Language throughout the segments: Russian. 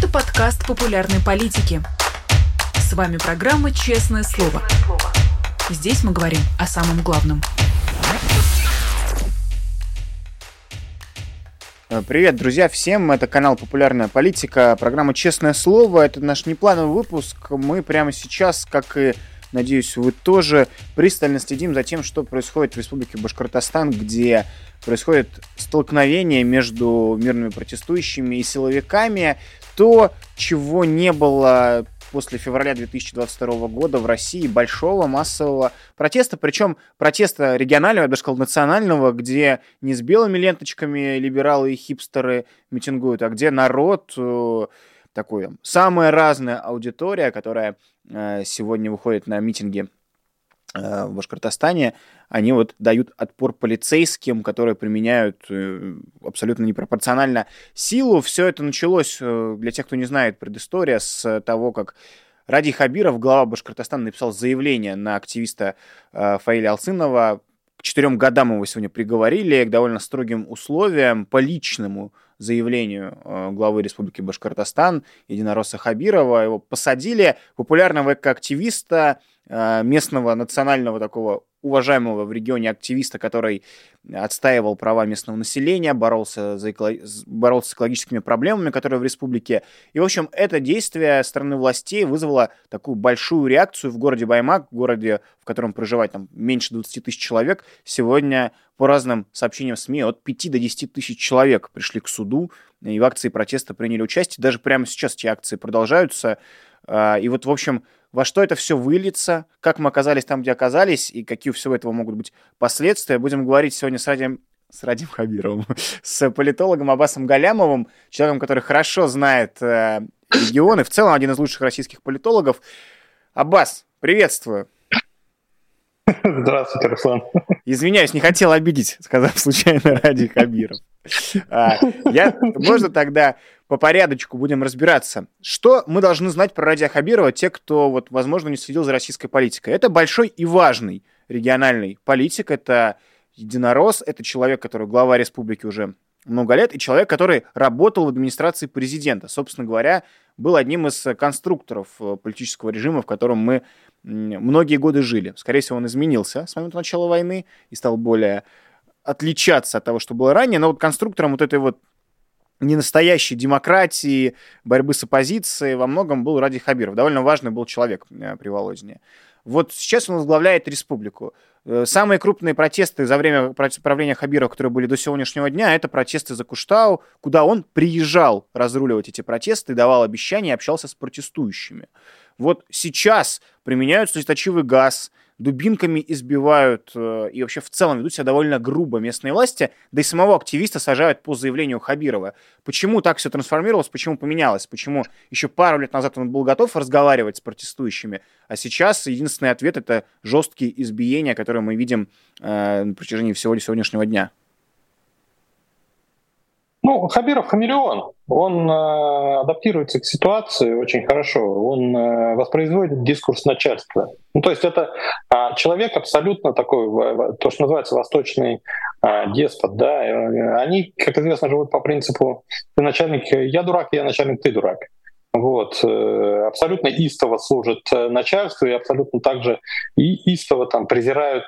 Это подкаст популярной политики. С вами программа «Честное слово». Здесь мы говорим о самом главном. Привет, друзья, всем. Это канал «Популярная политика», программа «Честное слово». Это наш неплановый выпуск. Мы прямо сейчас, как и Надеюсь, вы тоже пристально следим за тем, что происходит в Республике Башкортостан, где происходит столкновение между мирными протестующими и силовиками. То, чего не было после февраля 2022 года в России большого массового протеста, причем протеста регионального, я бы сказал, национального, где не с белыми ленточками либералы и хипстеры митингуют, а где народ такой, самая разная аудитория, которая э, сегодня выходит на митинги э, в Башкортостане, они вот дают отпор полицейским, которые применяют э, абсолютно непропорционально силу. Все это началось, для тех, кто не знает, предыстория с того, как Ради Хабиров, глава Башкортостана, написал заявление на активиста Фаиля Алсынова. К четырем годам его сегодня приговорили, к довольно строгим условиям, по личному заявлению э, главы Республики Башкортостан Единоросса Хабирова. Его посадили, популярного экоактивиста, э, местного национального такого уважаемого в регионе активиста, который отстаивал права местного населения, боролся, за эко... боролся с экологическими проблемами, которые в республике. И, в общем, это действие стороны властей вызвало такую большую реакцию в городе Баймак, городе, в котором проживает там, меньше 20 тысяч человек. Сегодня, по разным сообщениям СМИ, от 5 до 10 тысяч человек пришли к суду и в акции протеста приняли участие. Даже прямо сейчас эти акции продолжаются. А, и вот, в общем, во что это все выльется, как мы оказались там, где оказались, и какие у всего этого могут быть последствия. Будем говорить сегодня с Радием с Радим Хабировым, с политологом Абасом Галямовым, человеком, который хорошо знает э, регион и в целом один из лучших российских политологов. Аббас, приветствую. Здравствуйте, Руслан. Извиняюсь, не хотел обидеть, сказав случайно Ради Хабиров. А, я, можно тогда по порядочку будем разбираться. Что мы должны знать про Радия Хабирова, те, кто, вот, возможно, не следил за российской политикой? Это большой и важный региональный политик, это единорос, это человек, который глава республики уже много лет, и человек, который работал в администрации президента. Собственно говоря, был одним из конструкторов э, политического режима, в котором мы многие годы жили. Скорее всего, он изменился с момента начала войны и стал более отличаться от того, что было ранее, но вот конструктором вот этой вот ненастоящей демократии, борьбы с оппозицией во многом был Ради Хабиров. Довольно важный был человек э, при Володине. Вот сейчас он возглавляет республику. Э, самые крупные протесты за время правления Хабирова, которые были до сегодняшнего дня, это протесты за Куштау, куда он приезжал разруливать эти протесты, давал обещания, общался с протестующими. Вот сейчас применяют слезоточивый газ, дубинками избивают э, и вообще в целом ведут себя довольно грубо местные власти, да и самого активиста сажают по заявлению Хабирова. Почему так все трансформировалось, почему поменялось, почему еще пару лет назад он был готов разговаривать с протестующими, а сейчас единственный ответ это жесткие избиения, которые мы видим э, на протяжении всего сегодняшнего дня. Ну, Хабиров хамелеон. Он э, адаптируется к ситуации очень хорошо. Он э, воспроизводит дискурс начальства. Ну, то есть это э, человек абсолютно такой, то, что называется восточный э, деспот. Да? Э, они, как известно, живут по принципу «ты начальник, я дурак, я начальник, ты дурак». Вот, э, абсолютно истово служат э, начальству и абсолютно также и истово там презирают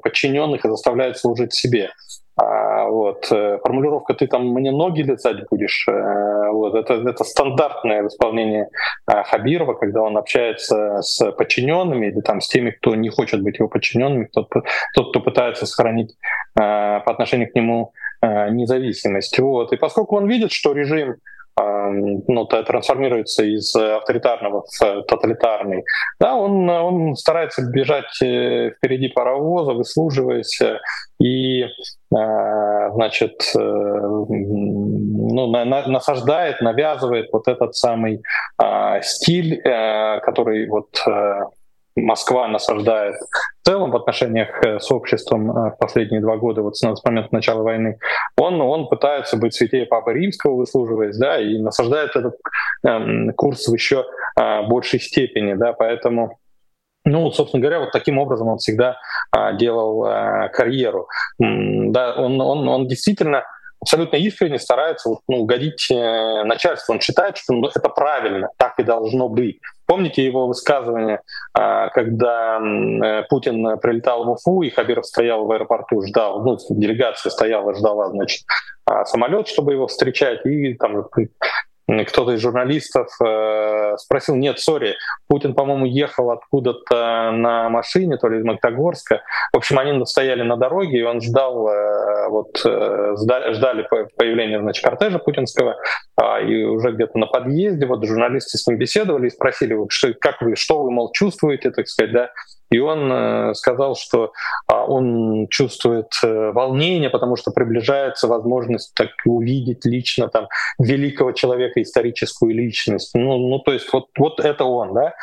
подчиненных и заставляют служить себе. А, вот, э, формулировка «ты там мне ноги лизать будешь», э, вот, это, это стандартное исполнение э, Хабирова, когда он общается с подчиненными или там, с теми, кто не хочет быть его подчиненными, тот, тот кто пытается сохранить по отношению к нему независимость. Вот. И поскольку он видит, что режим ну, трансформируется из авторитарного в тоталитарный, да, он, он старается бежать впереди паровоза, выслуживаясь и Э, значит, э, ну, насаждает, навязывает вот этот самый а, стиль, э, который вот Москва насаждает в целом в отношениях с обществом в последние два года, вот с момента начала войны, он, он пытается быть святее Папы Римского, выслуживаясь, да, и насаждает этот э, курс в еще э, большей степени, да, поэтому ну, собственно говоря, вот таким образом он всегда а, делал а, карьеру. Да, он, он, он действительно абсолютно искренне старается ну, угодить э, начальству. Он считает, что ну, это правильно, так и должно быть. Помните его высказывание, а, когда э, Путин прилетал в Уфу, и Хабиров стоял в аэропорту, ждал, ну, делегация стояла, ждала, значит, а, самолет, чтобы его встречать, и там кто-то из журналистов э, спросил, нет, сори, Путин, по-моему, ехал откуда-то на машине, то ли из Магнитогорска. В общем, они стояли на дороге, и он ждал, э, вот, э, ждали появления, значит, кортежа путинского, э, и уже где-то на подъезде, вот журналисты с ним беседовали и спросили, вот, что, как вы, что вы, мол, чувствуете, так сказать, да, и он э, сказал, что а, он чувствует э, волнение, потому что приближается возможность так увидеть лично там великого человека, историческую личность. Ну, ну то есть вот, вот это он, да.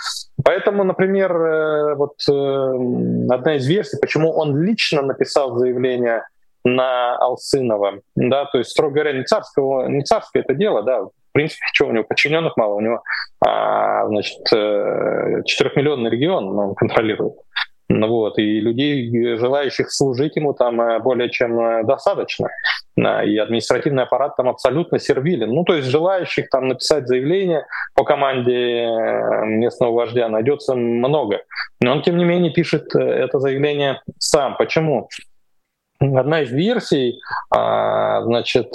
Поэтому, например, э, вот одна из версий, почему он лично написал заявление на Алсынова, да, то есть, строго говоря, не, царского, не царское это дело, да, в принципе, что у него подчиненных мало, у него, а, значит, четырехмиллионный регион он контролирует. Ну вот, и людей, желающих служить ему, там э, более чем э, достаточно. И административный аппарат там абсолютно сервилен. Ну, то есть желающих там написать заявление по команде э, местного вождя найдется много. Но он, тем не менее, пишет это заявление сам. Почему? Одна из версий, а, значит,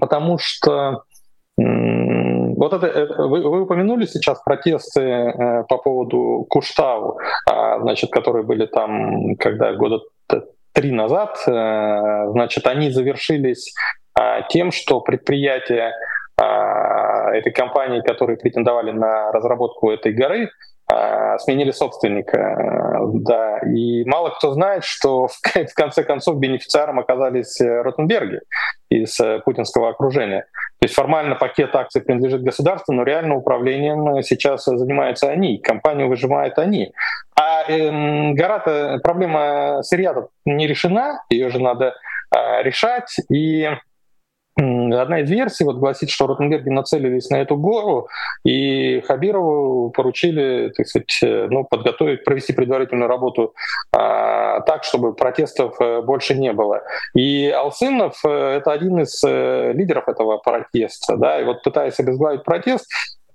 потому что вот это, э, вы, вы упомянули сейчас протесты э, по поводу Куштау, э, значит, которые были там, когда года три назад, э, значит, они завершились э, тем, что предприятия э, этой компании, которые претендовали на разработку этой горы, а, сменили собственника. Да. И мало кто знает, что в конце концов бенефициаром оказались э, Ротенберги из э, путинского окружения. То есть формально пакет акций принадлежит государству, но реально управлением сейчас занимаются они, компанию выжимают они. А э, гора-то, проблема сырья не решена, ее же надо э, решать. И Одна из версий вот гласит, что Ротенберги нацелились на эту гору, и Хабирову поручили, так сказать, э, ну, подготовить, провести предварительную работу а, так, чтобы протестов э, больше не было. И Алсынов э, — это один из лидеров этого протеста, да, и вот пытаясь обезглавить протест,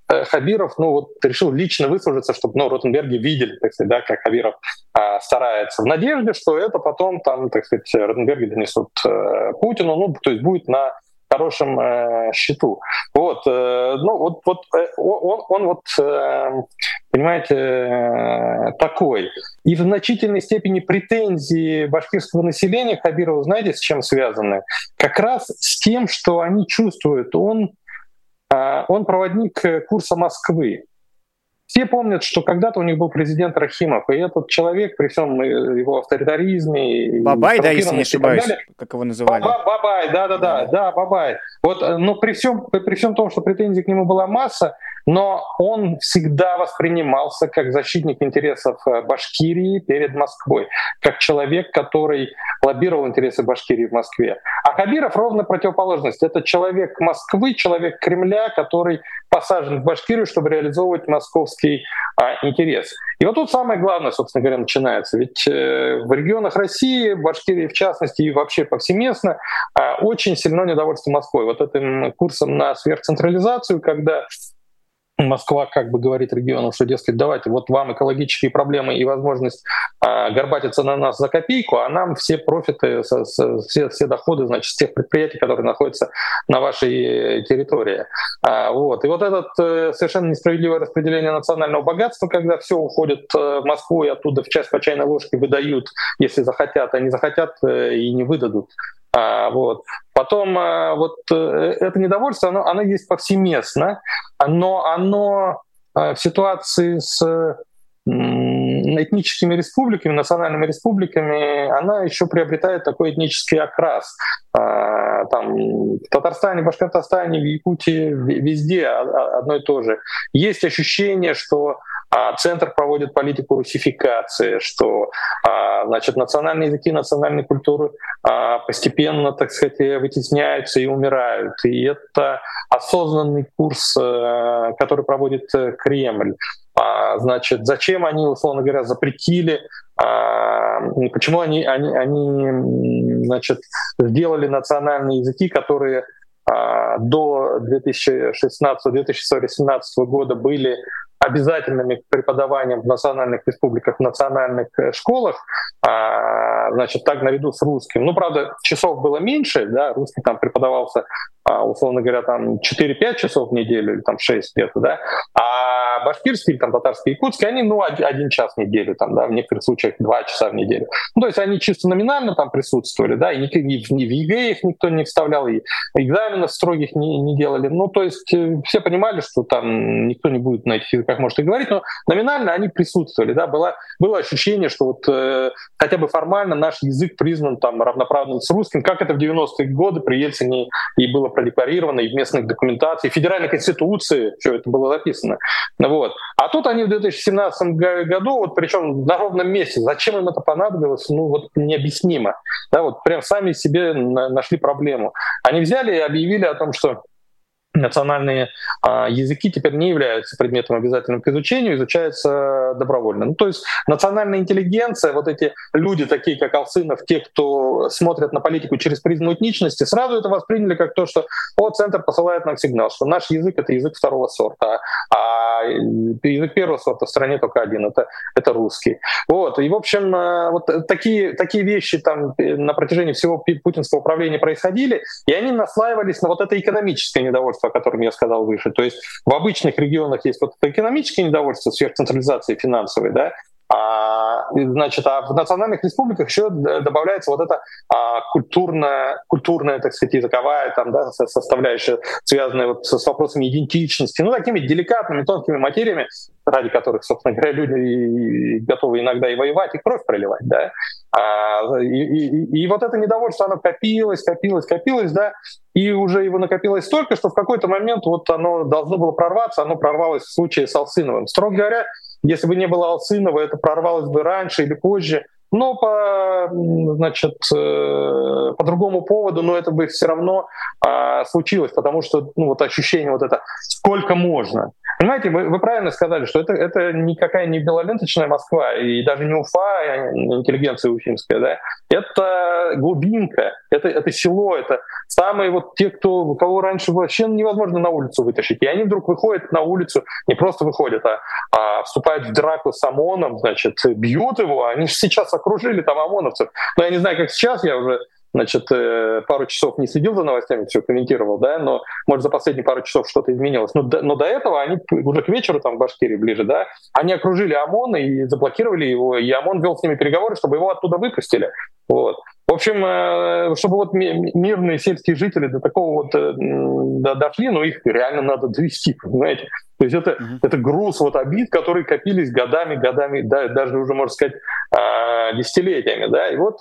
Хабиров, ну вот решил лично выслужиться, чтобы, ну, Ротенберги видели, так сказать, да, как Хабиров а, старается, в надежде, что это потом там, так сказать, Ротенберги донесут э, Путину, ну, то есть будет на хорошем э, счету. Вот, э, ну вот, вот э, он, он вот, э, понимаете, э, такой. И в значительной степени претензии башкирского населения Хабирова, знаете, с чем связаны? Как раз с тем, что они чувствуют, он, э, он проводник курса Москвы. Все помнят, что когда-то у них был президент Рахимов, и этот человек при всем его авторитаризме... Бабай, да, если не ошибаюсь, далее, как его называли. Бабай, да-да-да, да, Бабай. Вот, э, но при всем, при всем том, что претензий к нему была масса, но он всегда воспринимался как защитник интересов э, Башкирии перед Москвой, как человек, который лоббировал интересы Башкирии в Москве. А Хабиров ровно противоположность. Это человек Москвы, человек Кремля, который посажен в Башкирию, чтобы реализовывать московский а, интерес. И вот тут самое главное, собственно говоря, начинается. Ведь э, в регионах России, в Башкирии в частности и вообще повсеместно, э, очень сильно недовольство Москвой. Вот этим курсом на сверхцентрализацию, когда Москва как бы говорит региону, что, дескать, давайте, вот вам экологические проблемы и возможность а, горбатиться на нас за копейку, а нам все профиты, со, со, все, все доходы, значит, с тех предприятий, которые находятся на вашей территории. А, вот. И вот это э, совершенно несправедливое распределение национального богатства, когда все уходит э, в Москву и оттуда в часть по чайной ложке выдают, если захотят, а не захотят э, и не выдадут. А, вот. Потом а, вот э, это недовольство, оно, оно есть повсеместно, но оно а, в ситуации с этническими республиками, национальными республиками, она еще приобретает такой этнический окрас. Там, в Татарстане, Башкортостане, в Якутии, везде одно и то же. Есть ощущение, что а центр проводит политику русификации, что а, значит, национальные языки, национальные культуры а, постепенно, так сказать, вытесняются и умирают. И это осознанный курс, э, который проводит э, Кремль. значит, зачем они, условно говоря, запретили, почему они, они, они значит, сделали национальные языки, которые до 2016-2018 года были обязательными к преподаванием в национальных республиках, в национальных э, школах, а, значит, так наряду с русским. Ну, правда, часов было меньше, да, русский там преподавался, а, условно говоря, там 4-5 часов в неделю или там 6 где-то, да, а башкирский, там татарский, якутский, они, ну, один час в неделю, там, да, в некоторых случаях два часа в неделю. Ну, то есть они чисто номинально там присутствовали, да, и ни, ни, ни в ЕГЭ их никто не вставлял, и экзаменов строгих не, не делали. Ну, то есть э, все понимали, что там никто не будет на этих языках может и говорить, но номинально они присутствовали, да, было, было ощущение, что вот э, хотя бы формально наш язык признан там равноправным с русским, как это в 90-е годы при Ельцине и было продекларировано и в местных документациях, в федеральной конституции все это было написано. Вот. А тут они в 2017 году, вот причем на ровном месте, зачем им это понадобилось, ну вот необъяснимо. Да, вот прям сами себе нашли проблему. Они взяли и объявили о том, что национальные а, языки теперь не являются предметом обязательным к изучению, изучаются добровольно. Ну, то есть национальная интеллигенция, вот эти люди, такие как Алсынов, те, кто смотрят на политику через призму этничности, сразу это восприняли как то, что о, Центр посылает нам сигнал, что наш язык — это язык второго сорта, а язык первого сорта в стране только один — это, это русский. Вот. И, в общем, э, вот такие, такие вещи там на протяжении всего путинского управления происходили, и они наслаивались на вот это экономическое недовольство недовольство, о котором я сказал выше. То есть в обычных регионах есть вот это экономическое недовольство сверхцентрализации финансовой, да, а, значит, а в национальных республиках еще добавляется вот эта а, культурная, культурная, так сказать, языковая там, да, составляющая, связанная вот с вопросами идентичности, ну, такими деликатными, тонкими материями, ради которых, собственно говоря, люди готовы иногда и воевать, и кровь проливать, да. А, и, и, и вот это недовольство, оно копилось, копилось, копилось, да, и уже его накопилось столько, что в какой-то момент вот оно должно было прорваться, оно прорвалось в случае с Алсыновым. Строго говоря, если бы не было Алсынова, это прорвалось бы раньше или позже, но по, значит, э, по другому поводу, но это бы все равно а, случилось, потому что ну, вот ощущение вот это «сколько можно?». Понимаете, вы, вы правильно сказали, что это, это никакая не белоленточная Москва, и даже не Уфа, интеллигенция уфимская, да, это глубинка, это, это село, это самые вот те, кто, кого раньше вообще невозможно на улицу вытащить. И они вдруг выходят на улицу, не просто выходят, а, а вступают в драку с ОМОНом, значит, бьют его, они же сейчас окружили там ОМОНовцев. Но я не знаю, как сейчас, я уже значит, э, пару часов не следил за новостями, все комментировал, да, но, может, за последние пару часов что-то изменилось. Но, но до этого они уже к вечеру, там, в Башкирии ближе, да, они окружили ОМОН и заблокировали его, и ОМОН вел с ними переговоры, чтобы его оттуда выпустили. Вот. В общем, э, чтобы вот мирные сельские жители до такого вот э, дошли, но их реально надо довести, понимаете? То есть это, mm-hmm. это груз вот обид, которые копились годами, годами, да, даже уже, можно сказать, а, десятилетиями, да, и вот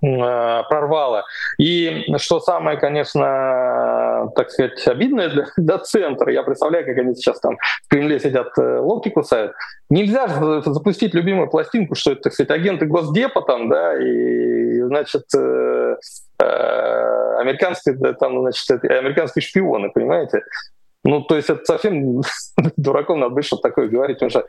прорвало. И что самое, конечно, так сказать, обидное для, для центра, я представляю, как они сейчас там в Кремле сидят, э, локти кусают. Нельзя же запустить любимую пластинку, что это, так сказать, агенты Госдепа там, да, и, значит, э, э, американские, там, значит, американские шпионы, понимаете? Ну, то есть это совсем дураком надо быть, чтобы такое говорить, потому что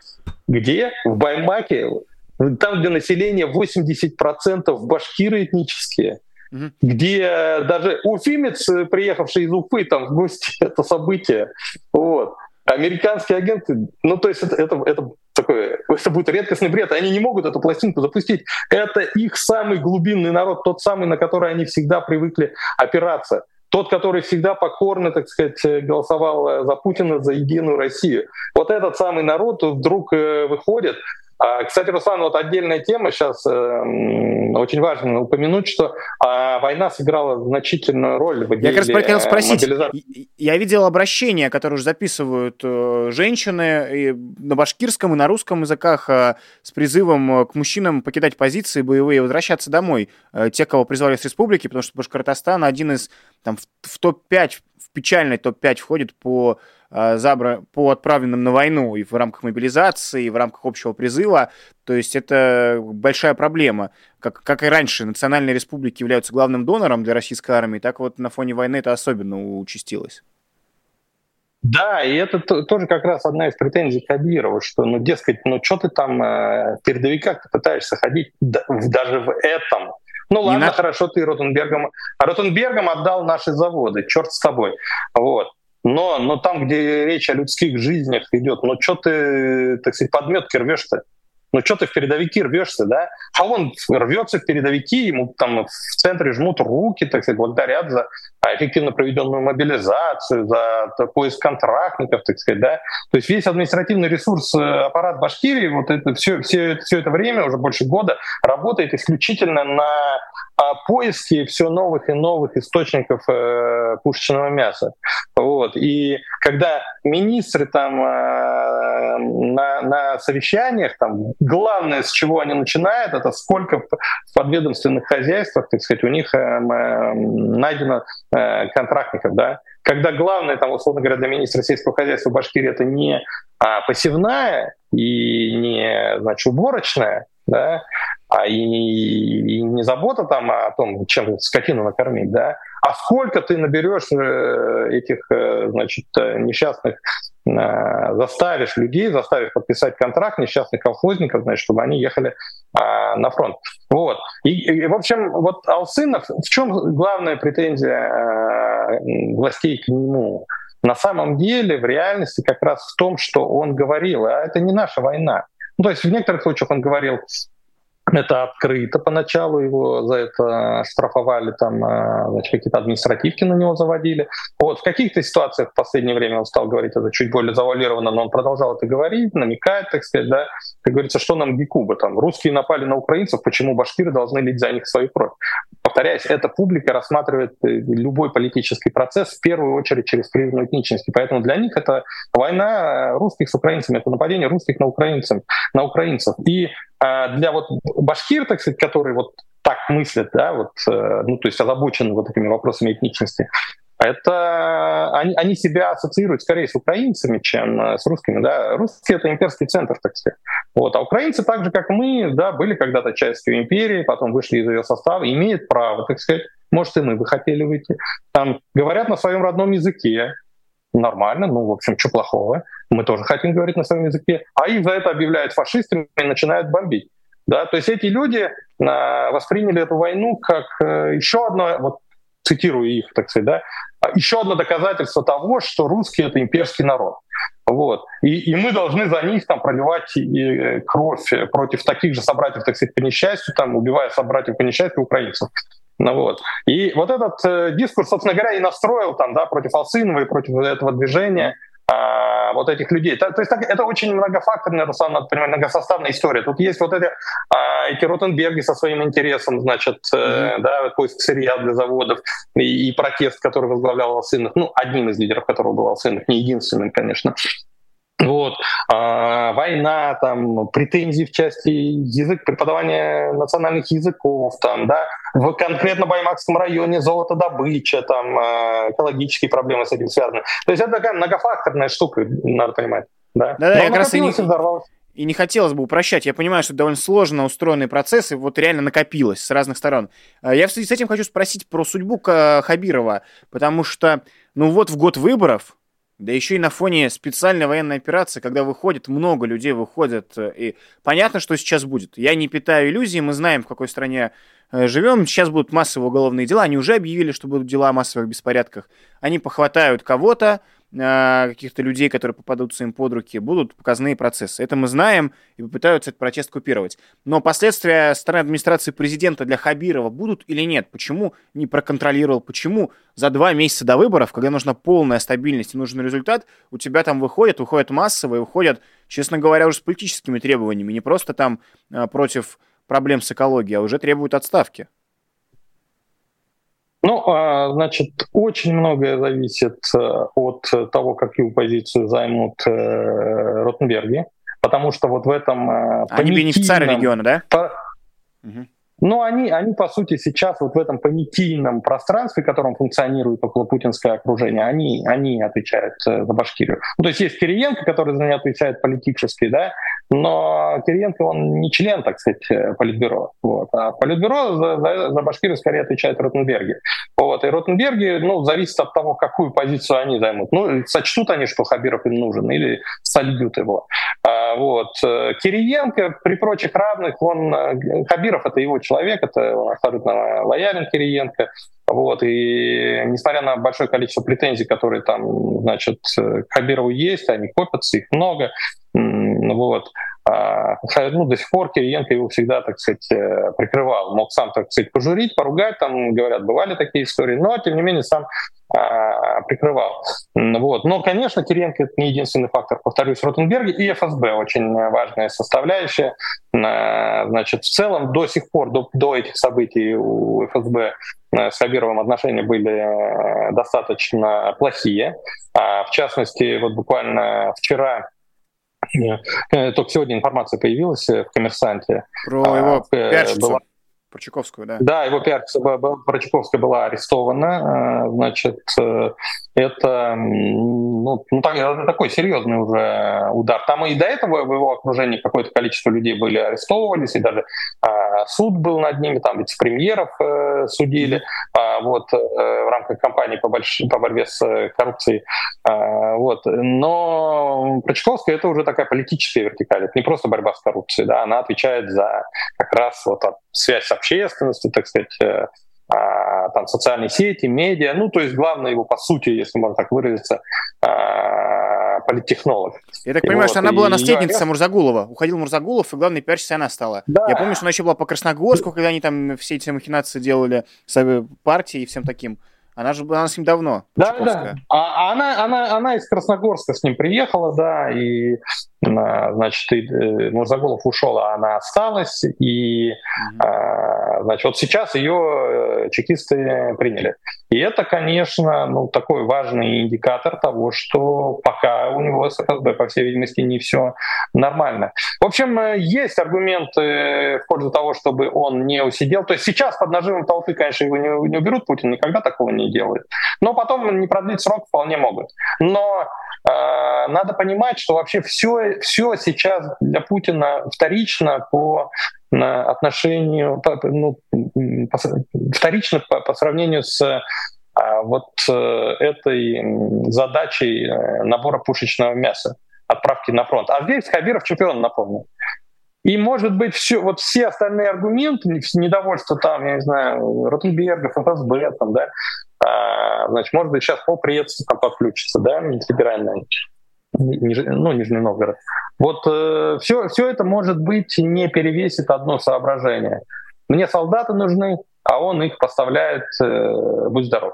где? В Баймаке там, где население 80% башкиры этнические, угу. где даже уфимец, приехавший из Уфы, там в гости, это событие. Вот. Американские агенты, ну то есть это, это, это такое, это будет редкостный бред, они не могут эту пластинку запустить. Это их самый глубинный народ, тот самый, на который они всегда привыкли опираться. Тот, который всегда покорно, так сказать, голосовал за Путина, за Единую Россию. Вот этот самый народ вдруг э, выходит, кстати, Руслан, вот отдельная тема сейчас э, очень важно упомянуть, что э, война сыграла значительную роль в Я как раз хотел спросить, я видел обращения, которые уже записывают э, женщины на башкирском и на русском языках э, с призывом к мужчинам покидать позиции боевые и возвращаться домой. Э, те, кого призвали с республики, потому что Башкортостан один из там, в, в топ-5, в печальный топ-5 входит по а, забра по отправленным на войну и в рамках мобилизации, и в рамках общего призыва. То есть это большая проблема. Как, как и раньше, национальные республики являются главным донором для российской армии, так вот на фоне войны это особенно участилось. Да, и это тоже как раз одна из претензий Кадирова, что, ну, дескать, ну, что ты там э, в передовиках ты пытаешься ходить даже в этом. Ну ладно, на... хорошо, ты Ротенбергом, Ротенбергом отдал наши заводы, черт с тобой. Вот. Но, но там, где речь о людских жизнях идет, ну что ты, так сказать, подметки рвешь-то? Ну что ты в передовики рвешься, да? А он рвется в передовики, ему там в центре жмут руки, так сказать, благодарят за эффективно проведенную мобилизацию, за поиск контрактников, так сказать, да. То есть весь административный ресурс, э, аппарат Башкирии, вот это все, все, все это время, уже больше года, работает исключительно на а, поиске все новых и новых источников э, пушечного мяса. Вот. И когда министры там э, на, на совещаниях, там, главное, с чего они начинают, это сколько в подведомственных хозяйствах, так сказать, у них э, э найдено э, контрактников, да. Когда главное, там, условно говоря, для министра сельского хозяйства Башкирии это не а, посевная и не, значит, уборочная, да, а и, и не забота там о том, чем скотину накормить, да, а сколько ты наберешь э, этих, э, значит, э, несчастных, заставишь людей, заставишь подписать контракт несчастных колхозников, значит, чтобы они ехали на фронт. Вот. И, и, в общем, вот Алсынов, в чем главная претензия властей к нему? На самом деле, в реальности как раз в том, что он говорил, а это не наша война. Ну, то есть в некоторых случаях он говорил, это открыто поначалу, его за это штрафовали, там, э, значит, какие-то административки на него заводили. Вот в каких-то ситуациях в последнее время он стал говорить это чуть более завуалированно, но он продолжал это говорить, намекает, так сказать, да, как говорится, что нам Гекуба, там, русские напали на украинцев, почему башкиры должны лить за них свою кровь. Повторяюсь, эта публика рассматривает э, любой политический процесс в первую очередь через призму этничности, поэтому для них это война русских с украинцами, это нападение русских на украинцев, на украинцев. И а для вот башкир, так сказать, которые вот так мыслят, да, вот, э, ну, то есть озабочены вот этими вопросами этничности, это они, они себя ассоциируют скорее с украинцами, чем э, с русскими. Да? Русские — это имперский центр, так сказать. Вот. А украинцы, так же, как мы, да, были когда-то частью империи, потом вышли из ее состава, имеют право, так сказать, может, и мы бы хотели выйти. Там говорят на своем родном языке, нормально, ну, в общем, что плохого. Мы тоже хотим говорить на своем языке. А их за это объявляют фашистами и начинают бомбить. Да, то есть эти люди э, восприняли эту войну как э, еще одно, вот цитирую их, так сказать, да, еще одно доказательство того, что русские это имперский народ. Вот. И, и мы должны за них там проливать и, э, кровь против таких же собратьев, так сказать, по несчастью, там, убивая собратьев по несчастью украинцев. Ну, вот. И вот этот э, дискурс, собственно говоря, и настроил там, да, против Алсынова и против этого движения а, вот этих людей. То, то есть так, это очень многофакторная, Руслан, надо понимать, многосоставная история. Тут есть вот эти, а, эти Ротенберги со своим интересом, значит, mm-hmm. да, поиск сырья для заводов и, и протест, который возглавлял Алсынов, ну, одним из лидеров которого был Алсынов, не единственным, конечно. Вот. А, война, там, претензии в части язык, преподавания национальных языков, там, да, в конкретно Баймакском районе золотодобыча, там, а, экологические проблемы с этим связаны. То есть это такая многофакторная штука, надо понимать. Да, да, да я как раз и не, и не хотелось бы упрощать. Я понимаю, что это довольно сложно устроенный процесс, и вот реально накопилось с разных сторон. А, я в связи с этим хочу спросить про судьбу Хабирова, потому что, ну вот в год выборов, да еще и на фоне специальной военной операции, когда выходит, много людей выходят, э, и понятно, что сейчас будет. Я не питаю иллюзий, мы знаем, в какой стране живем. Сейчас будут массовые уголовные дела. Они уже объявили, что будут дела о массовых беспорядках. Они похватают кого-то, а, каких-то людей, которые попадутся им под руки, будут показные процессы. Это мы знаем и попытаются этот протест купировать. Но последствия стороны администрации президента для Хабирова будут или нет? Почему не проконтролировал? Почему за два месяца до выборов, когда нужна полная стабильность и нужен результат, у тебя там выходят, выходят массовые, выходят, честно говоря, уже с политическими требованиями, не просто там а, против проблем с экологией, а уже требуют отставки? Ну, а, значит, очень многое зависит э, от того, какую позицию займут э, Ротенберги, потому что вот в этом... Э, они бенефициары региона, да? По... Угу. Ну, они, они, по сути, сейчас вот в этом понятийном пространстве, в котором функционирует около путинское окружение, они, они отвечают за Башкирию. Ну, то есть есть Кириенко, который за нее отвечает политически, да, но Кириенко, он не член, так сказать, Политбюро. Вот. А Политбюро за, за, за Башкирию скорее отвечает Ротенберги. Вот. И Ротенберги, ну, зависит от того, какую позицию они займут. Ну, сочтут они, что Хабиров им нужен, или сольют его. А, вот. Кириенко, при прочих равных, он, Хабиров это его человек, это он абсолютно лоялен Кириенко. Вот, и несмотря на большое количество претензий, которые там, значит, к Хабирову есть, они копятся, их много, вот, ну, до сих пор Кириенко его всегда, так сказать, э, прикрывал. Мог сам, так сказать, пожурить, поругать, там, говорят, бывали такие истории, но, тем не менее, сам а, прикрывал. Вот. Но, конечно, Кириенко — это не единственный фактор. Повторюсь, Ротенберг и ФСБ очень важная составляющая. Значит, в целом до сих пор, до, до этих событий у ФСБ э, с Хабировым отношения были э, достаточно плохие. А, в частности, вот буквально вчера только сегодня информация появилась в «Коммерсанте». Про его пиарщицу. Была про Чайковскую, да? Да, его пиарщица про Чайковскую была арестована. Э, значит, э, это ну, ну, такой серьезный уже удар. Там и до этого в его окружении какое-то количество людей были арестовывались, и даже а, суд был над ними, там вице-премьеров э, судили а, вот, э, в рамках кампании по, больш... по борьбе с коррупцией. А, вот. Но Прочковская это уже такая политическая вертикаль, это не просто борьба с коррупцией, да, она отвечает за как раз вот связь с общественностью, так сказать, э, а, там социальные сети, медиа, ну то есть главное его по сути, если можно так выразиться, политтехнолог. Я так понимаю, вот, что она была наследницей я... Мурзагулова. Уходил Мурзагулов, и главной пиарщицей она стала. Да. Я помню, что она еще была по Красногорску, когда они там все эти махинации делали с партией и всем таким. Она же была с ним давно. Да, да. А, а она, она, она из Красногорска с ним приехала, да, и значит, и, э, Мурзагулов ушел, а она осталась, и mm-hmm. значит, вот сейчас ее э, чекисты приняли. И это, конечно, ну, такой важный индикатор того, что пока у него с ФСБ, по всей видимости, не все нормально. В общем, э, есть аргументы в пользу того, чтобы он не усидел. То есть сейчас под нажимом толпы, конечно, его не, не уберут, Путин никогда такого не делает. Но потом не продлить срок вполне могут. Но э, надо понимать, что вообще все, все сейчас для Путина вторично по отношению, ну, вторично по, по сравнению с а, вот э, этой задачей э, набора пушечного мяса, отправки на фронт. А здесь Хабиров чемпион, напомню. И, может быть, все, вот все остальные аргументы, недовольство там, я не знаю, Ротенберга, ФСБ, там, да, а, значит, может быть, сейчас полпредства там подключится, да, федеральная, ну, Нижний Новгород. Вот э, все, все это, может быть, не перевесит одно соображение. Мне солдаты нужны, а он их поставляет, э, будь здоров.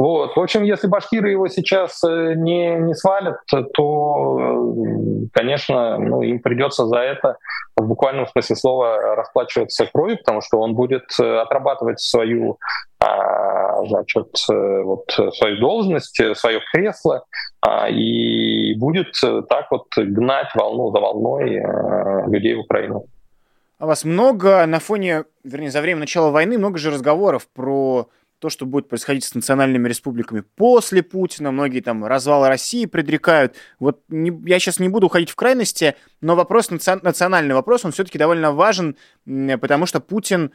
Вот. В общем, если башкиры его сейчас э, не, не свалят, то, э, конечно, ну, им придется за это в буквальном смысле слова расплачиваться кровью, потому что он будет э, отрабатывать свою, а, значит, вот, свою должность, свое кресло, а, и будет так вот гнать волну за волной людей в Украину. А вас много на фоне, вернее, за время начала войны много же разговоров про то, что будет происходить с национальными республиками после Путина. Многие там развал России предрекают. Вот не, я сейчас не буду уходить в крайности, но вопрос, национальный вопрос, он все-таки довольно важен, потому что Путин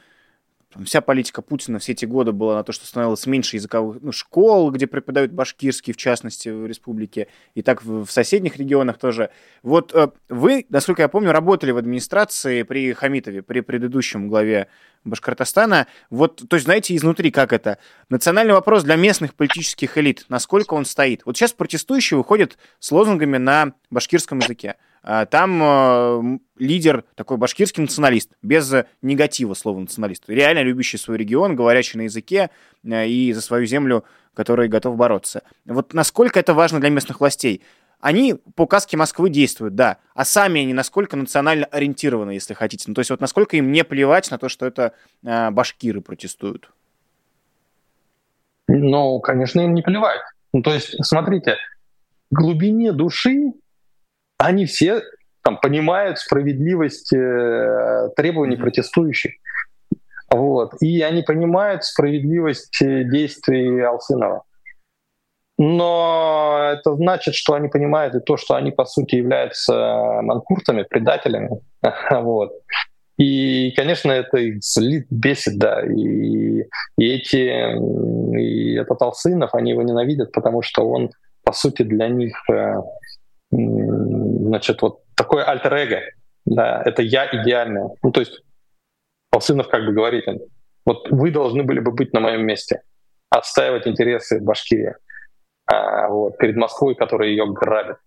Вся политика Путина все эти годы была на то, что становилось меньше языковых ну, школ, где преподают башкирский, в частности, в республике, и так в, в соседних регионах тоже. Вот э, вы, насколько я помню, работали в администрации при Хамитове, при предыдущем главе Башкортостана. Вот, то есть, знаете, изнутри как это? Национальный вопрос для местных политических элит, насколько он стоит. Вот сейчас протестующие выходят с лозунгами на башкирском языке. А, там э, лидер такой башкирский националист, без негатива слова националист, реально любящий свой регион, говорящий на языке э, и за свою землю, который готов бороться. Вот насколько это важно для местных властей? Они по указке Москвы действуют, да, а сами они насколько национально ориентированы, если хотите. Ну, то есть вот насколько им не плевать на то, что это э, башкиры протестуют? Ну, конечно, им не плевать. Ну, то есть, смотрите, в глубине души они все там, понимают справедливость э, требований протестующих. Вот. И они понимают справедливость действий Алсынова. но это значит, что они понимают и то, что они, по сути, являются манкуртами, предателями. вот. И, конечно, это их злит, бесит, да. И, и эти, и этот Алсынов, они его ненавидят, потому что он, по сути, для них, э, значит, вот такое альтер-эго. Да, это я идеальное. Ну, то есть Алсынов как бы говорит вот вы должны были бы быть на моем месте, отстаивать интересы Башкирии а, вот, перед Москвой, которая ее грабит.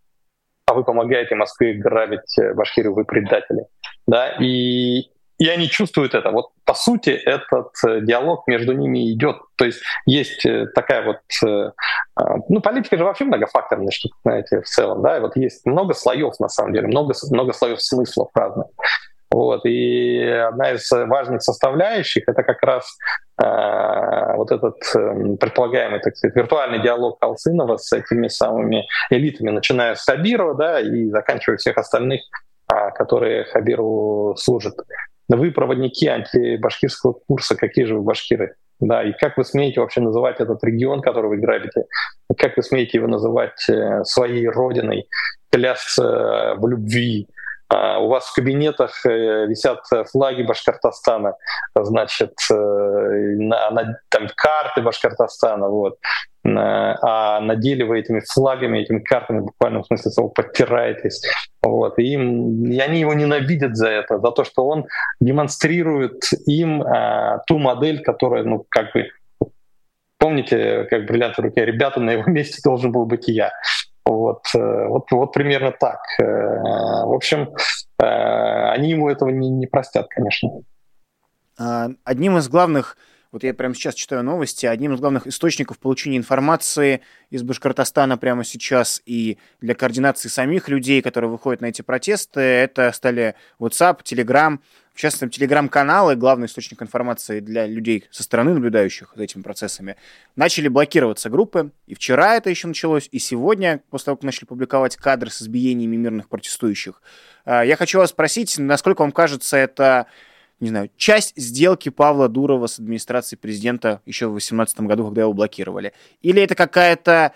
А вы помогаете Москве грабить э, Башкирию, вы предатели. Да? И, и они чувствуют это. Вот по сути этот э, диалог между ними идет. То есть есть э, такая вот, а, ну политика же вообще многофакторная штука, знаете, в целом, да, и вот есть много слоев на самом деле, много много слоев смыслов разных. Вот. И одна из важных составляющих это как раз э, вот этот э, предполагаемый, так сказать, виртуальный диалог Алсынова с этими самыми элитами, начиная с Хабирова, да, и заканчивая всех остальных, э, которые Хабиру служат. Вы проводники антибашкирского курса, какие же вы башкиры? Да, и как вы смеете вообще называть этот регион, который вы грабите? Как вы смеете его называть э, своей родиной, клясться в любви, а у вас в кабинетах э, висят флаги Башкортостана, значит, э, на, на, там карты Башкортостана, вот. А на деле вы этими флагами, этими картами буквально в смысле слова подтираетесь. Вот. И, им, и они его ненавидят за это, за то, что он демонстрирует им а, ту модель, которая, ну, как бы, помните, как бриллиант в руке, ребята, на его месте должен был быть и я. Вот, э, вот, вот примерно так. Э, в общем, э, они ему этого не, не простят, конечно. А, одним из главных вот я прямо сейчас читаю новости, одним из главных источников получения информации из Башкортостана прямо сейчас и для координации самих людей, которые выходят на эти протесты, это стали WhatsApp, Telegram, в частности, телеграм-каналы, главный источник информации для людей со стороны наблюдающих за этими процессами, начали блокироваться группы. И вчера это еще началось, и сегодня, после того, как начали публиковать кадры с избиениями мирных протестующих. А, я хочу вас спросить, насколько вам кажется это не знаю, часть сделки Павла Дурова с администрацией президента еще в 2018 году, когда его блокировали? Или это какая-то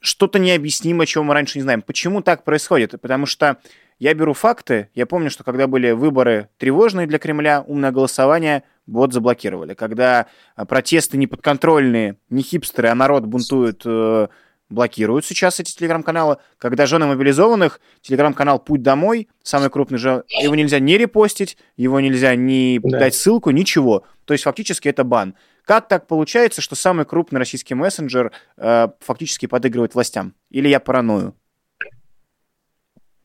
что-то необъяснимое, чего мы раньше не знаем? Почему так происходит? Потому что я беру факты. Я помню, что когда были выборы тревожные для Кремля, умное голосование, вот заблокировали. Когда протесты неподконтрольные, не хипстеры, а народ бунтует э, блокируют сейчас эти телеграм-каналы. Когда жены мобилизованных, телеграм-канал «Путь домой», самый крупный же, его нельзя не репостить, его нельзя не да. дать ссылку, ничего. То есть фактически это бан. Как так получается, что самый крупный российский мессенджер э, фактически подыгрывает властям? Или я параною?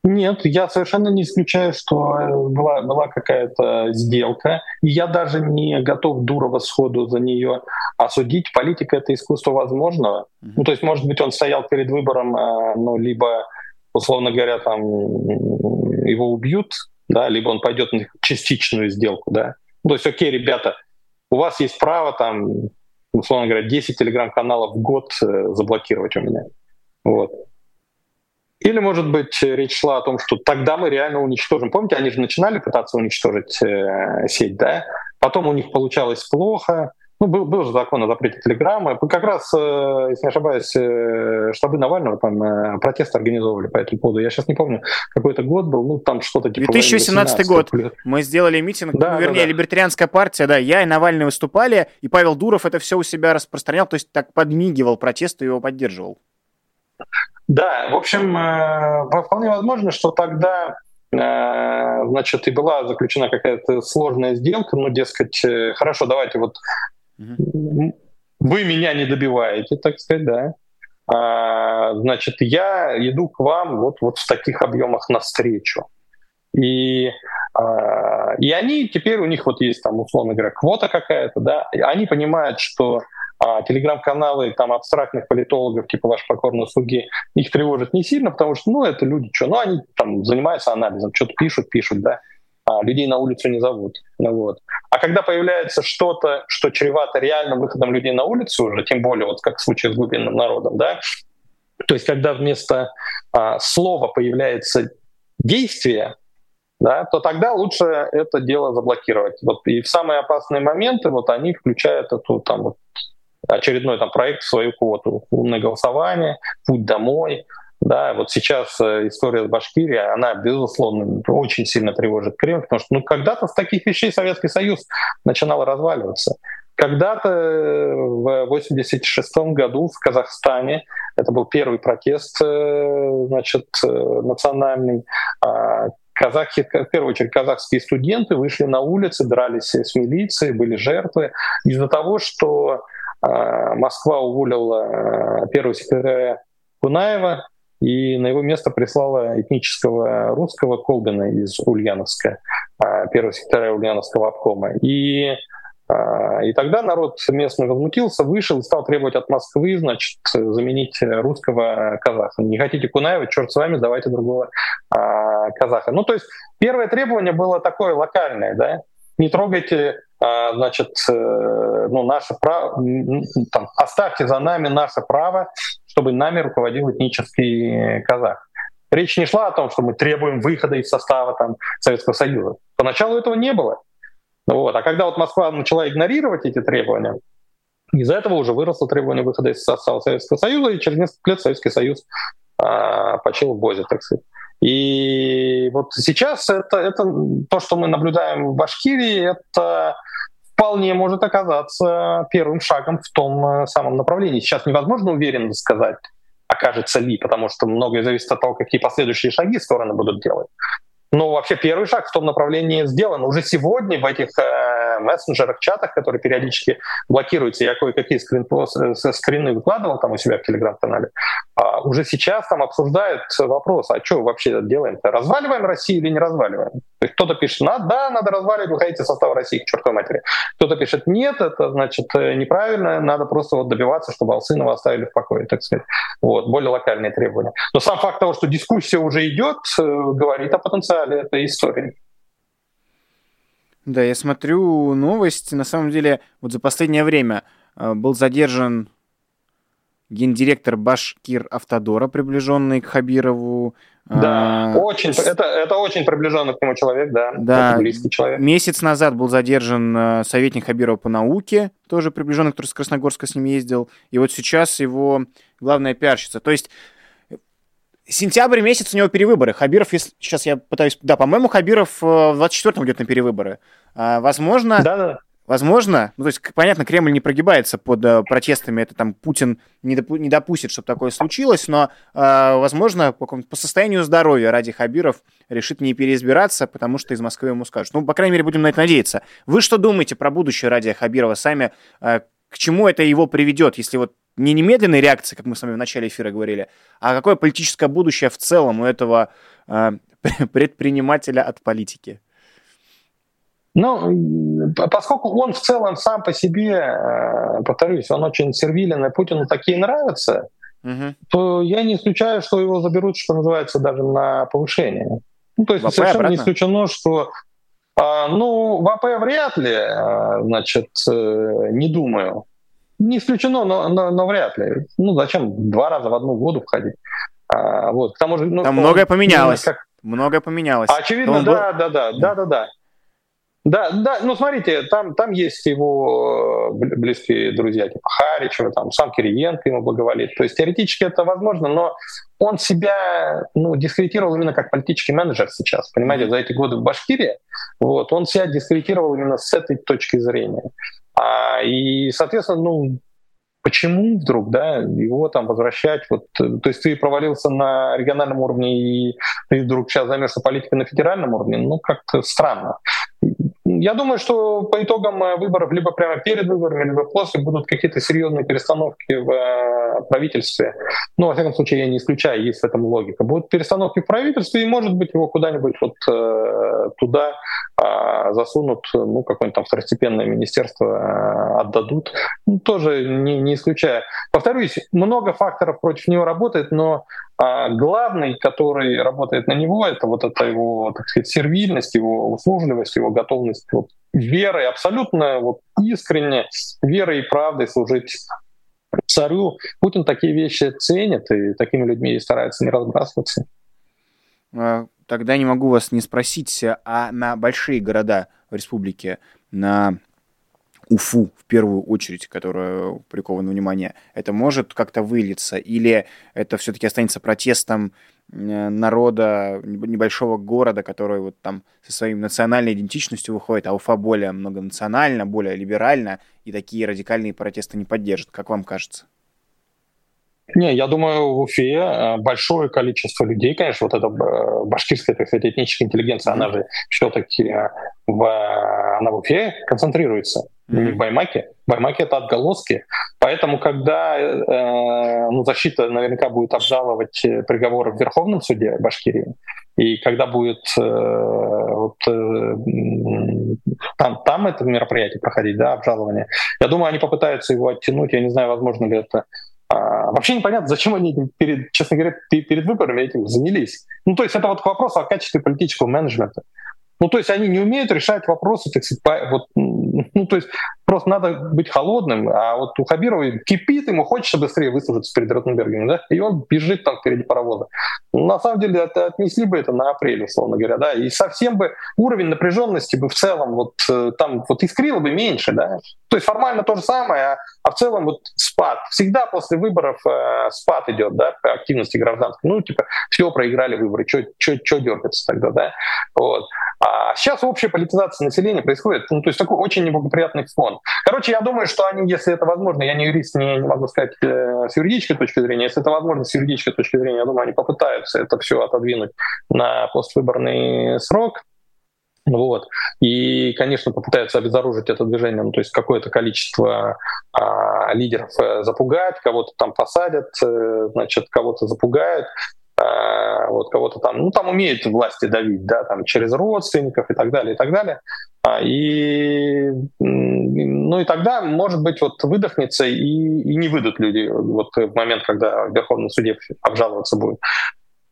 Нет, я совершенно не исключаю, что э, была, была какая-то сделка. И я даже не готов Дурова сходу за нее осудить. Политика — это искусство возможного. Mm-hmm. Ну, то есть, может быть, он стоял перед выбором, э, ну, либо, условно говоря, там его убьют, да, либо он пойдет на частичную сделку, да. Ну, то есть, окей, ребята, у вас есть право там, условно говоря, 10 телеграм-каналов в год э, заблокировать у меня. Вот. Или, может быть, речь шла о том, что тогда мы реально уничтожим. Помните, они же начинали пытаться уничтожить э, сеть, да? Потом у них получалось плохо. Ну, был, был же закон о запрете телеграммы. Как раз, э, если не ошибаюсь, э, штабы Навального там э, протесты организовывали по этому поводу. Я сейчас не помню, какой это год был. Ну, там что-то типа... 2018 год. Мы сделали митинг, да, ну, вернее, да, да. либертарианская партия, да, я и Навальный выступали, и Павел Дуров это все у себя распространял, то есть так подмигивал протесты и его поддерживал. Да, в общем, э, вполне возможно, что тогда э, значит, и была заключена какая-то сложная сделка, ну, дескать, э, хорошо, давайте вот угу. вы меня не добиваете, так сказать, да. А, значит, я иду к вам вот, вот в таких объемах навстречу. И, а, и они теперь, у них вот есть там, условно говоря, квота какая-то, да, и они понимают, что а телеграм-каналы там абстрактных политологов, типа ваш покорный слуги, их тревожит не сильно, потому что, ну, это люди что, ну, они там занимаются анализом, что-то пишут, пишут, да, а людей на улицу не зовут. Ну, вот. А когда появляется что-то, что чревато реальным выходом людей на улицу уже, тем более, вот как в случае с глубинным народом, да, то есть когда вместо а, слова появляется действие, да, то тогда лучше это дело заблокировать. Вот, и в самые опасные моменты вот они включают эту там вот, очередной там проект в свою квоту. Умное голосование, путь домой, да, вот сейчас э, история с Башкирией, она, безусловно, очень сильно тревожит Кремль, потому что ну, когда-то с таких вещей Советский Союз начинал разваливаться. Когда-то э, в 1986 году в Казахстане, это был первый протест э, значит, национальный, а, казахи, в первую очередь казахские студенты вышли на улицы, дрались с милицией, были жертвы из-за того, что Москва уволила первого секретаря Кунаева, и на его место прислала этнического русского Колбина из Ульяновска, а, первого секретаря Ульяновского обкома. И а, и тогда народ местный возмутился, вышел и стал требовать от Москвы, значит, заменить русского казаха. Не хотите Кунаева, черт с вами, давайте другого а, казаха. Ну, то есть первое требование было такое локальное, да, не трогайте а, значит, э, ну, наше право, там, оставьте за нами наше право, чтобы нами руководил этнический казах. Речь не шла о том, что мы требуем выхода из состава там, Советского Союза. Поначалу этого не было. Вот. А когда вот Москва начала игнорировать эти требования, из-за этого уже выросло требование выхода из состава Советского Союза, и через несколько лет Советский Союз а, почил в Бозе, так сказать. И вот сейчас это, это то, что мы наблюдаем в Башкирии, это вполне может оказаться первым шагом в том э, самом направлении. Сейчас невозможно уверенно сказать, окажется ли, потому что многое зависит от того, какие последующие шаги стороны будут делать. Но вообще первый шаг в том направлении сделан. Уже сегодня в этих э, мессенджерах, чатах, которые периодически блокируются, я кое-какие скрин, скрины выкладывал там у себя в телеграм-канале, а уже сейчас там обсуждают вопрос, а что вообще делаем-то? Разваливаем Россию или не разваливаем? Кто-то пишет, надо, да, надо разваливать, выходите из состава России к чертовой матери. Кто-то пишет, нет, это значит э, неправильно, надо просто вот добиваться, чтобы Алсынова оставили в покое, так сказать. Вот, более локальные требования. Но сам факт того, что дискуссия уже идет, э, говорит о потенциале этой истории. Да, я смотрю новость. На самом деле, вот за последнее время э, был задержан гендиректор Башкир Автодора, приближенный к Хабирову. Да, а, очень, это, это очень приближенный к нему человек, да, да. Это близкий человек. Месяц назад был задержан э, советник Хабирова по науке, тоже приближенный, который с Красногорска с ним ездил. И вот сейчас его главная пиарщица. То есть сентябрь месяц у него перевыборы. Хабиров, если, сейчас я пытаюсь... Да, по-моему, Хабиров э, в 24-м идет на перевыборы. А, возможно... Да, да. Возможно, ну, то есть, понятно, Кремль не прогибается под э, протестами, это там Путин не, допу- не допустит, чтобы такое случилось, но, э, возможно, по, по состоянию здоровья ради Хабиров решит не переизбираться, потому что из Москвы ему скажут. Ну, по крайней мере, будем на это надеяться. Вы что думаете про будущее ради Хабирова сами? Э, к чему это его приведет, если вот не немедленной реакции, как мы с вами в начале эфира говорили, а какое политическое будущее в целом у этого э, предпринимателя от политики? Ну, поскольку он в целом сам по себе, э, повторюсь, он очень сервилен, и Путину такие нравятся, угу. то я не исключаю, что его заберут, что называется, даже на повышение. Ну, то есть ВП совершенно обратно? не исключено, что ну, в АП вряд ли, э, значит, э, не думаю. Не исключено, но, но, но вряд ли. Ну, зачем два раза в одну воду входить? А, вот, к тому же, ну, Там многое поменялось. Как... Многое поменялось. Очевидно, да, да, да, да, да, да. Да, да, ну смотрите, там, там есть его э, близкие друзья, типа Харичева, там сам Кириенко ему благоволит. То есть теоретически это возможно, но он себя ну, дискредитировал именно как политический менеджер сейчас. Понимаете, за эти годы в Башкирии вот, он себя дискредитировал именно с этой точки зрения. А, и, соответственно, ну, почему вдруг, да, его там возвращать, вот, то есть ты провалился на региональном уровне и ты вдруг сейчас займешься политикой на федеральном уровне, ну, как-то странно. Я думаю, что по итогам э, выборов, либо прямо перед выборами, либо после, будут какие-то серьезные перестановки в э, правительстве. Ну, во всяком случае, я не исключаю, есть в этом логика. Будут перестановки в правительстве, и, может быть, его куда-нибудь вот э, туда э, засунут, ну, какое-нибудь там второстепенное министерство э, отдадут. Ну, тоже не, не исключаю. Повторюсь, много факторов против него работает, но а главный, который работает на него, это вот эта его, так сказать, сервильность, его услужливость, его готовность вот, верой, абсолютно вот, искренне, верой и правдой служить царю. Путин такие вещи ценит, и такими людьми старается не разбрасываться. А, тогда не могу вас не спросить, а на большие города в республике, на Уфу в первую очередь, которая прикована внимание, это может как-то вылиться? Или это все-таки останется протестом э, народа небольшого города, который вот там со своей национальной идентичностью выходит, а Уфа более многонационально, более либерально, и такие радикальные протесты не поддержит, как вам кажется? Не, я думаю, в Уфе э, большое количество людей, конечно, вот эта э, башкирская, так сказать, этническая интеллигенция, она же все-таки в, она в Уфе концентрируется в Баймаке. Баймаке это отголоски. Поэтому, когда э, ну, защита наверняка будет обжаловать э, приговоры в Верховном суде Башкирии, и когда будет э, вот, э, там, там это мероприятие проходить, да, обжалование, я думаю, они попытаются его оттянуть. Я не знаю, возможно ли это а, вообще непонятно, зачем они этим, перед, честно говоря, перед выборами этим занялись. Ну, то есть это вот к вопросу о качестве политического менеджмента. Ну, то есть они не умеют решать вопросы, так сказать, вот, ну, то есть просто надо быть холодным, а вот у Хабирова кипит, ему хочется быстрее выслужиться перед Ротенбергом, да, и он бежит там впереди паровоза. На самом деле это, отнесли бы это на апрель, условно говоря, да, и совсем бы уровень напряженности бы в целом вот э, там вот искрило бы меньше, да, то есть формально то же самое, а, а в целом вот спад. Всегда после выборов э, спад идет, да, по активности гражданской. Ну, типа, все, проиграли выборы, что дергаться тогда, да, вот. А сейчас общая политизация населения происходит, ну, то есть такой очень неблагоприятный фон. Короче, я думаю, что они, если это возможно, я не юрист, не, не могу сказать э, с юридической точки зрения, если это возможно с юридической точки зрения, я думаю, они попытаются это все отодвинуть на поствыборный срок. Вот. И, конечно, попытаются обезоружить это движение, ну, то есть какое-то количество а, лидеров э, запугать, кого-то там посадят, э, значит, кого-то запугают, а, вот кого-то там, ну там умеют власти давить, да, там через родственников и так далее, и так далее. А, и, ну и тогда, может быть, вот выдохнется и, и не выйдут люди вот в момент, когда в Верховном суде обжаловаться будет.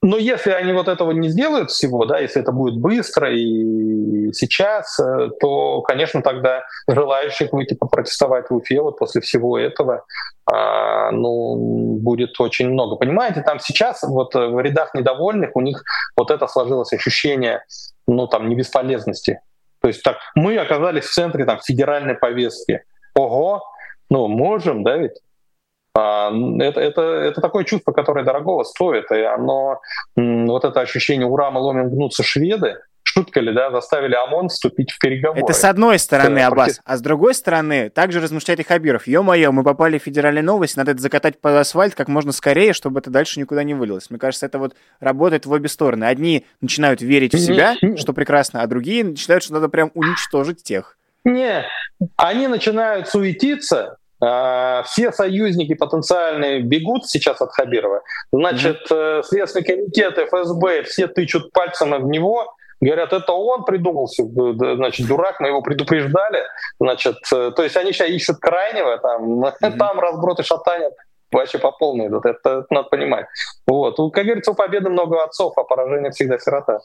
Но если они вот этого не сделают всего, да, если это будет быстро и сейчас, э, то, конечно, тогда желающих выйти попротестовать в Уфе вот после всего этого, а, ну, будет очень много. Понимаете, там сейчас вот в рядах недовольных у них вот это сложилось ощущение, ну, там, не бесполезности. То есть так, мы оказались в центре там федеральной повестки. Ого, ну, можем, да, ведь? А, это, это, это такое чувство, которое дорогого стоит, и оно, вот это ощущение «ура, мы ломим, гнутся шведы», шутка ли, да, заставили ОМОН вступить в переговоры. Это с одной стороны, Аббас. А с другой стороны, также размышляет и Хабиров. Ё-моё, мы попали в федеральные новости, надо это закатать под асфальт как можно скорее, чтобы это дальше никуда не вылилось. Мне кажется, это вот работает в обе стороны. Одни начинают верить в себя, что прекрасно, а другие начинают, что надо прям уничтожить тех. Не, они начинают суетиться, а, все союзники потенциальные бегут сейчас от Хабирова. Значит, mm-hmm. Следственный комитет, ФСБ, все тычут пальцем в него, говорят, это он придумался, значит, дурак, мы его предупреждали. Значит, э, то есть они сейчас ищут крайнего, там, mm-hmm. там разброд и шатание вообще по полной идут, это, это надо понимать. Вот. Как говорится, у победы много отцов, а поражение всегда сирота.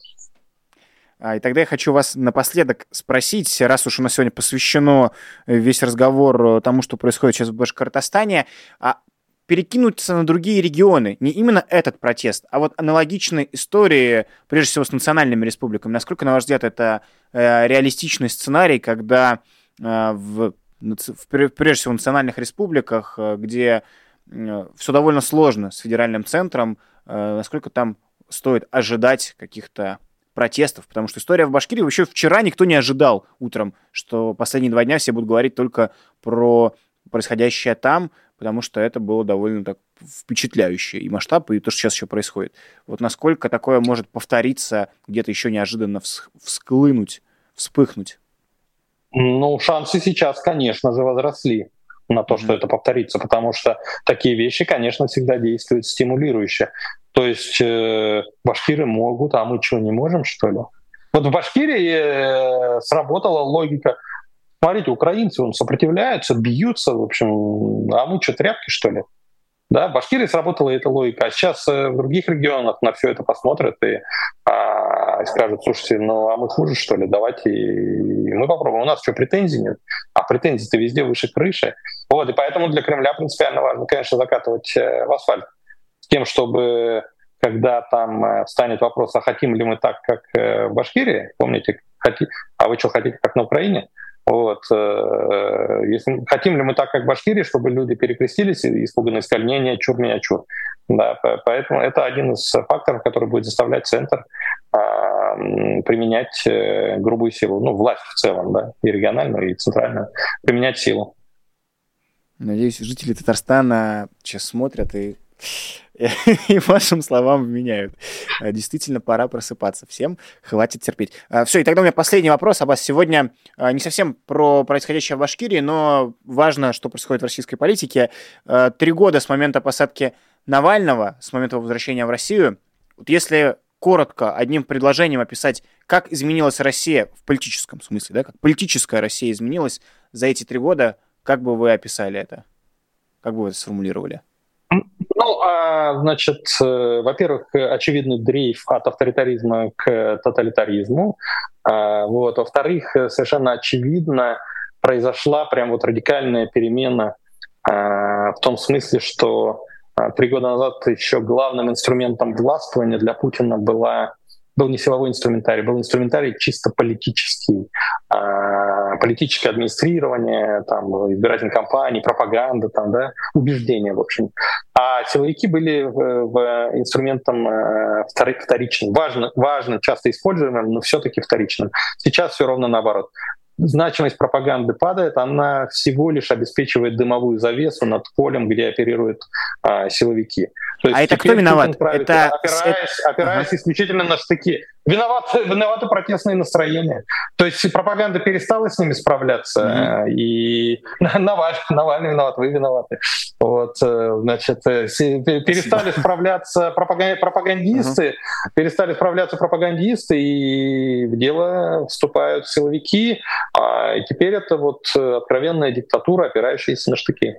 А, и тогда я хочу вас напоследок спросить, раз уж у нас сегодня посвящено э, весь разговор э, тому, что происходит сейчас в Башкортостане, а перекинуться на другие регионы, не именно этот протест, а вот аналогичные истории, прежде всего с национальными республиками. Насколько, на ваш взгляд, это э, реалистичный сценарий, когда э, в, в, прежде всего в национальных республиках, э, где э, все довольно сложно с федеральным центром, э, насколько там стоит ожидать каких-то протестов, потому что история в Башкирии еще вчера никто не ожидал утром, что последние два дня все будут говорить только про происходящее там, потому что это было довольно так впечатляюще и масштаб, и то, что сейчас еще происходит. Вот насколько такое может повториться, где-то еще неожиданно всклынуть, вспыхнуть? Ну, шансы сейчас, конечно же, возросли на то, что это повторится, потому что такие вещи, конечно, всегда действуют стимулирующе. То есть э, башкиры могут, а мы что, не можем, что ли? Вот в Башкирии э, сработала логика. Смотрите, украинцы он сопротивляются, бьются, в общем, а мы что, тряпки, что ли? Да, в Башкирии сработала эта логика, а сейчас э, в других регионах на все это посмотрят и, а, скажут, слушайте, ну а мы хуже, что ли, давайте мы попробуем. У нас что, претензий нет? А претензии-то везде выше крыши. Вот, и поэтому для Кремля принципиально важно, конечно, закатывать э, в асфальт с тем, чтобы когда там э, встанет вопрос, а хотим ли мы так, как в Башкирии, помните, хоти... а вы что хотите, как на Украине, Вот. Если, хотим ли мы так, как Башкирии, чтобы люди перекрестились и испуганно сказали, не, не, чур, не, чур. Да, поэтому это один из факторов, который будет заставлять центр а, применять грубую силу, ну, власть в целом, да, и региональную, и центральную, применять силу. Надеюсь, жители Татарстана сейчас смотрят и и вашим словам вменяют. А, действительно, пора просыпаться. Всем хватит терпеть. А, Все, и тогда у меня последний вопрос, Аббас. Сегодня а, не совсем про происходящее в Башкирии, но важно, что происходит в российской политике. Три года с момента посадки Навального, с момента возвращения в Россию. Вот если коротко, одним предложением описать, как изменилась Россия в политическом смысле, да, как политическая Россия изменилась за эти три года, как бы вы описали это? Как бы вы это сформулировали? Ну, а, значит, э, во-первых, очевидный дрейф от авторитаризма к тоталитаризму. А, вот. Во-вторых, совершенно очевидно произошла прям вот радикальная перемена а, в том смысле, что три года назад еще главным инструментом властвования для Путина была был не силовой инструментарий, был инструментарий чисто политический, а, политическое администрирование, там, избирательной кампании, пропаганда, там, да, убеждения, в общем. А силовики были в, в инструментом э, вторичным, важно, важно, часто используемым, но все-таки вторичным. Сейчас все ровно наоборот значимость пропаганды падает, она всего лишь обеспечивает дымовую завесу над полем, где оперируют а, силовики. То есть а это кто виноват? Правит, это... Опираясь, опираясь ага. исключительно на штыки. Виноваты, виноваты протестные настроения. То есть пропаганда перестала с ними справляться, mm-hmm. и Навальный, Навальный виноват, вы виноваты. Вот, э, значит, э, перестали Спасибо. справляться пропагандисты, mm-hmm. перестали справляться пропагандисты, и в дело вступают силовики, а теперь это вот э, откровенная диктатура, опирающаяся на штыки.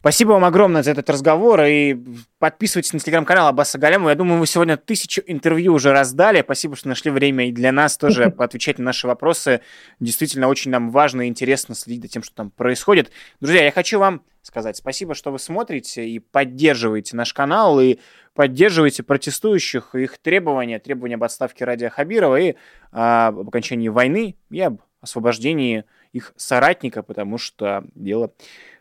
Спасибо вам огромное за этот разговор. И подписывайтесь на телеграм-канал Аббаса Галямова. Я думаю, вы сегодня тысячу интервью уже раздали. Спасибо, что нашли время и для нас тоже поотвечать на наши вопросы. Действительно, очень нам важно и интересно следить за тем, что там происходит. Друзья, я хочу вам сказать спасибо, что вы смотрите и поддерживаете наш канал, и поддерживаете протестующих, их требования, требования об отставке Радия Хабирова и а, об окончании войны и об освобождении их соратника, потому что дело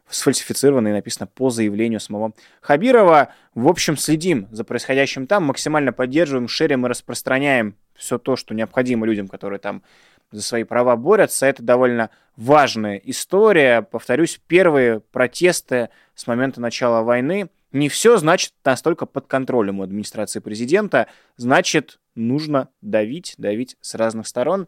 сфальсифицировано и написано по заявлению самого Хабирова. В общем, следим за происходящим там, максимально поддерживаем, шерим и распространяем все то, что необходимо людям, которые там за свои права борются. Это довольно важная история. Повторюсь, первые протесты с момента начала войны. Не все, значит, настолько под контролем у администрации президента. Значит, нужно давить, давить с разных сторон.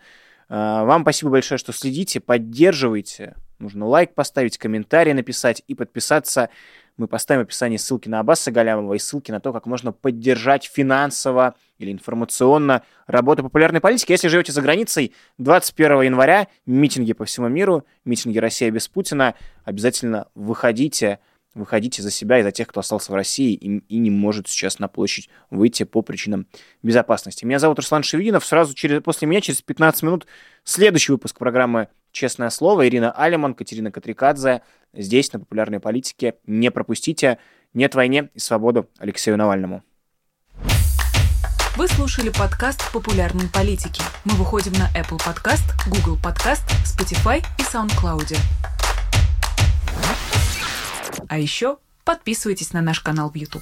А, вам спасибо большое, что следите, поддерживайте Нужно лайк поставить, комментарий написать и подписаться. Мы поставим в описании ссылки на Аббаса Галямова и ссылки на то, как можно поддержать финансово или информационно работу популярной политики. Если живете за границей, 21 января митинги по всему миру, митинги «Россия без Путина». Обязательно выходите, выходите за себя и за тех, кто остался в России и, и не может сейчас на площадь выйти по причинам безопасности. Меня зовут Руслан Шевидинов. Сразу через, после меня, через 15 минут, следующий выпуск программы «Честное слово». Ирина Алиман, Катерина Катрикадзе. Здесь, на популярной политике. Не пропустите. Нет войне и свободу Алексею Навальному. Вы слушали подкаст «Популярные политики». Мы выходим на Apple Podcast, Google Podcast, Spotify и SoundCloud. А еще подписывайтесь на наш канал в YouTube.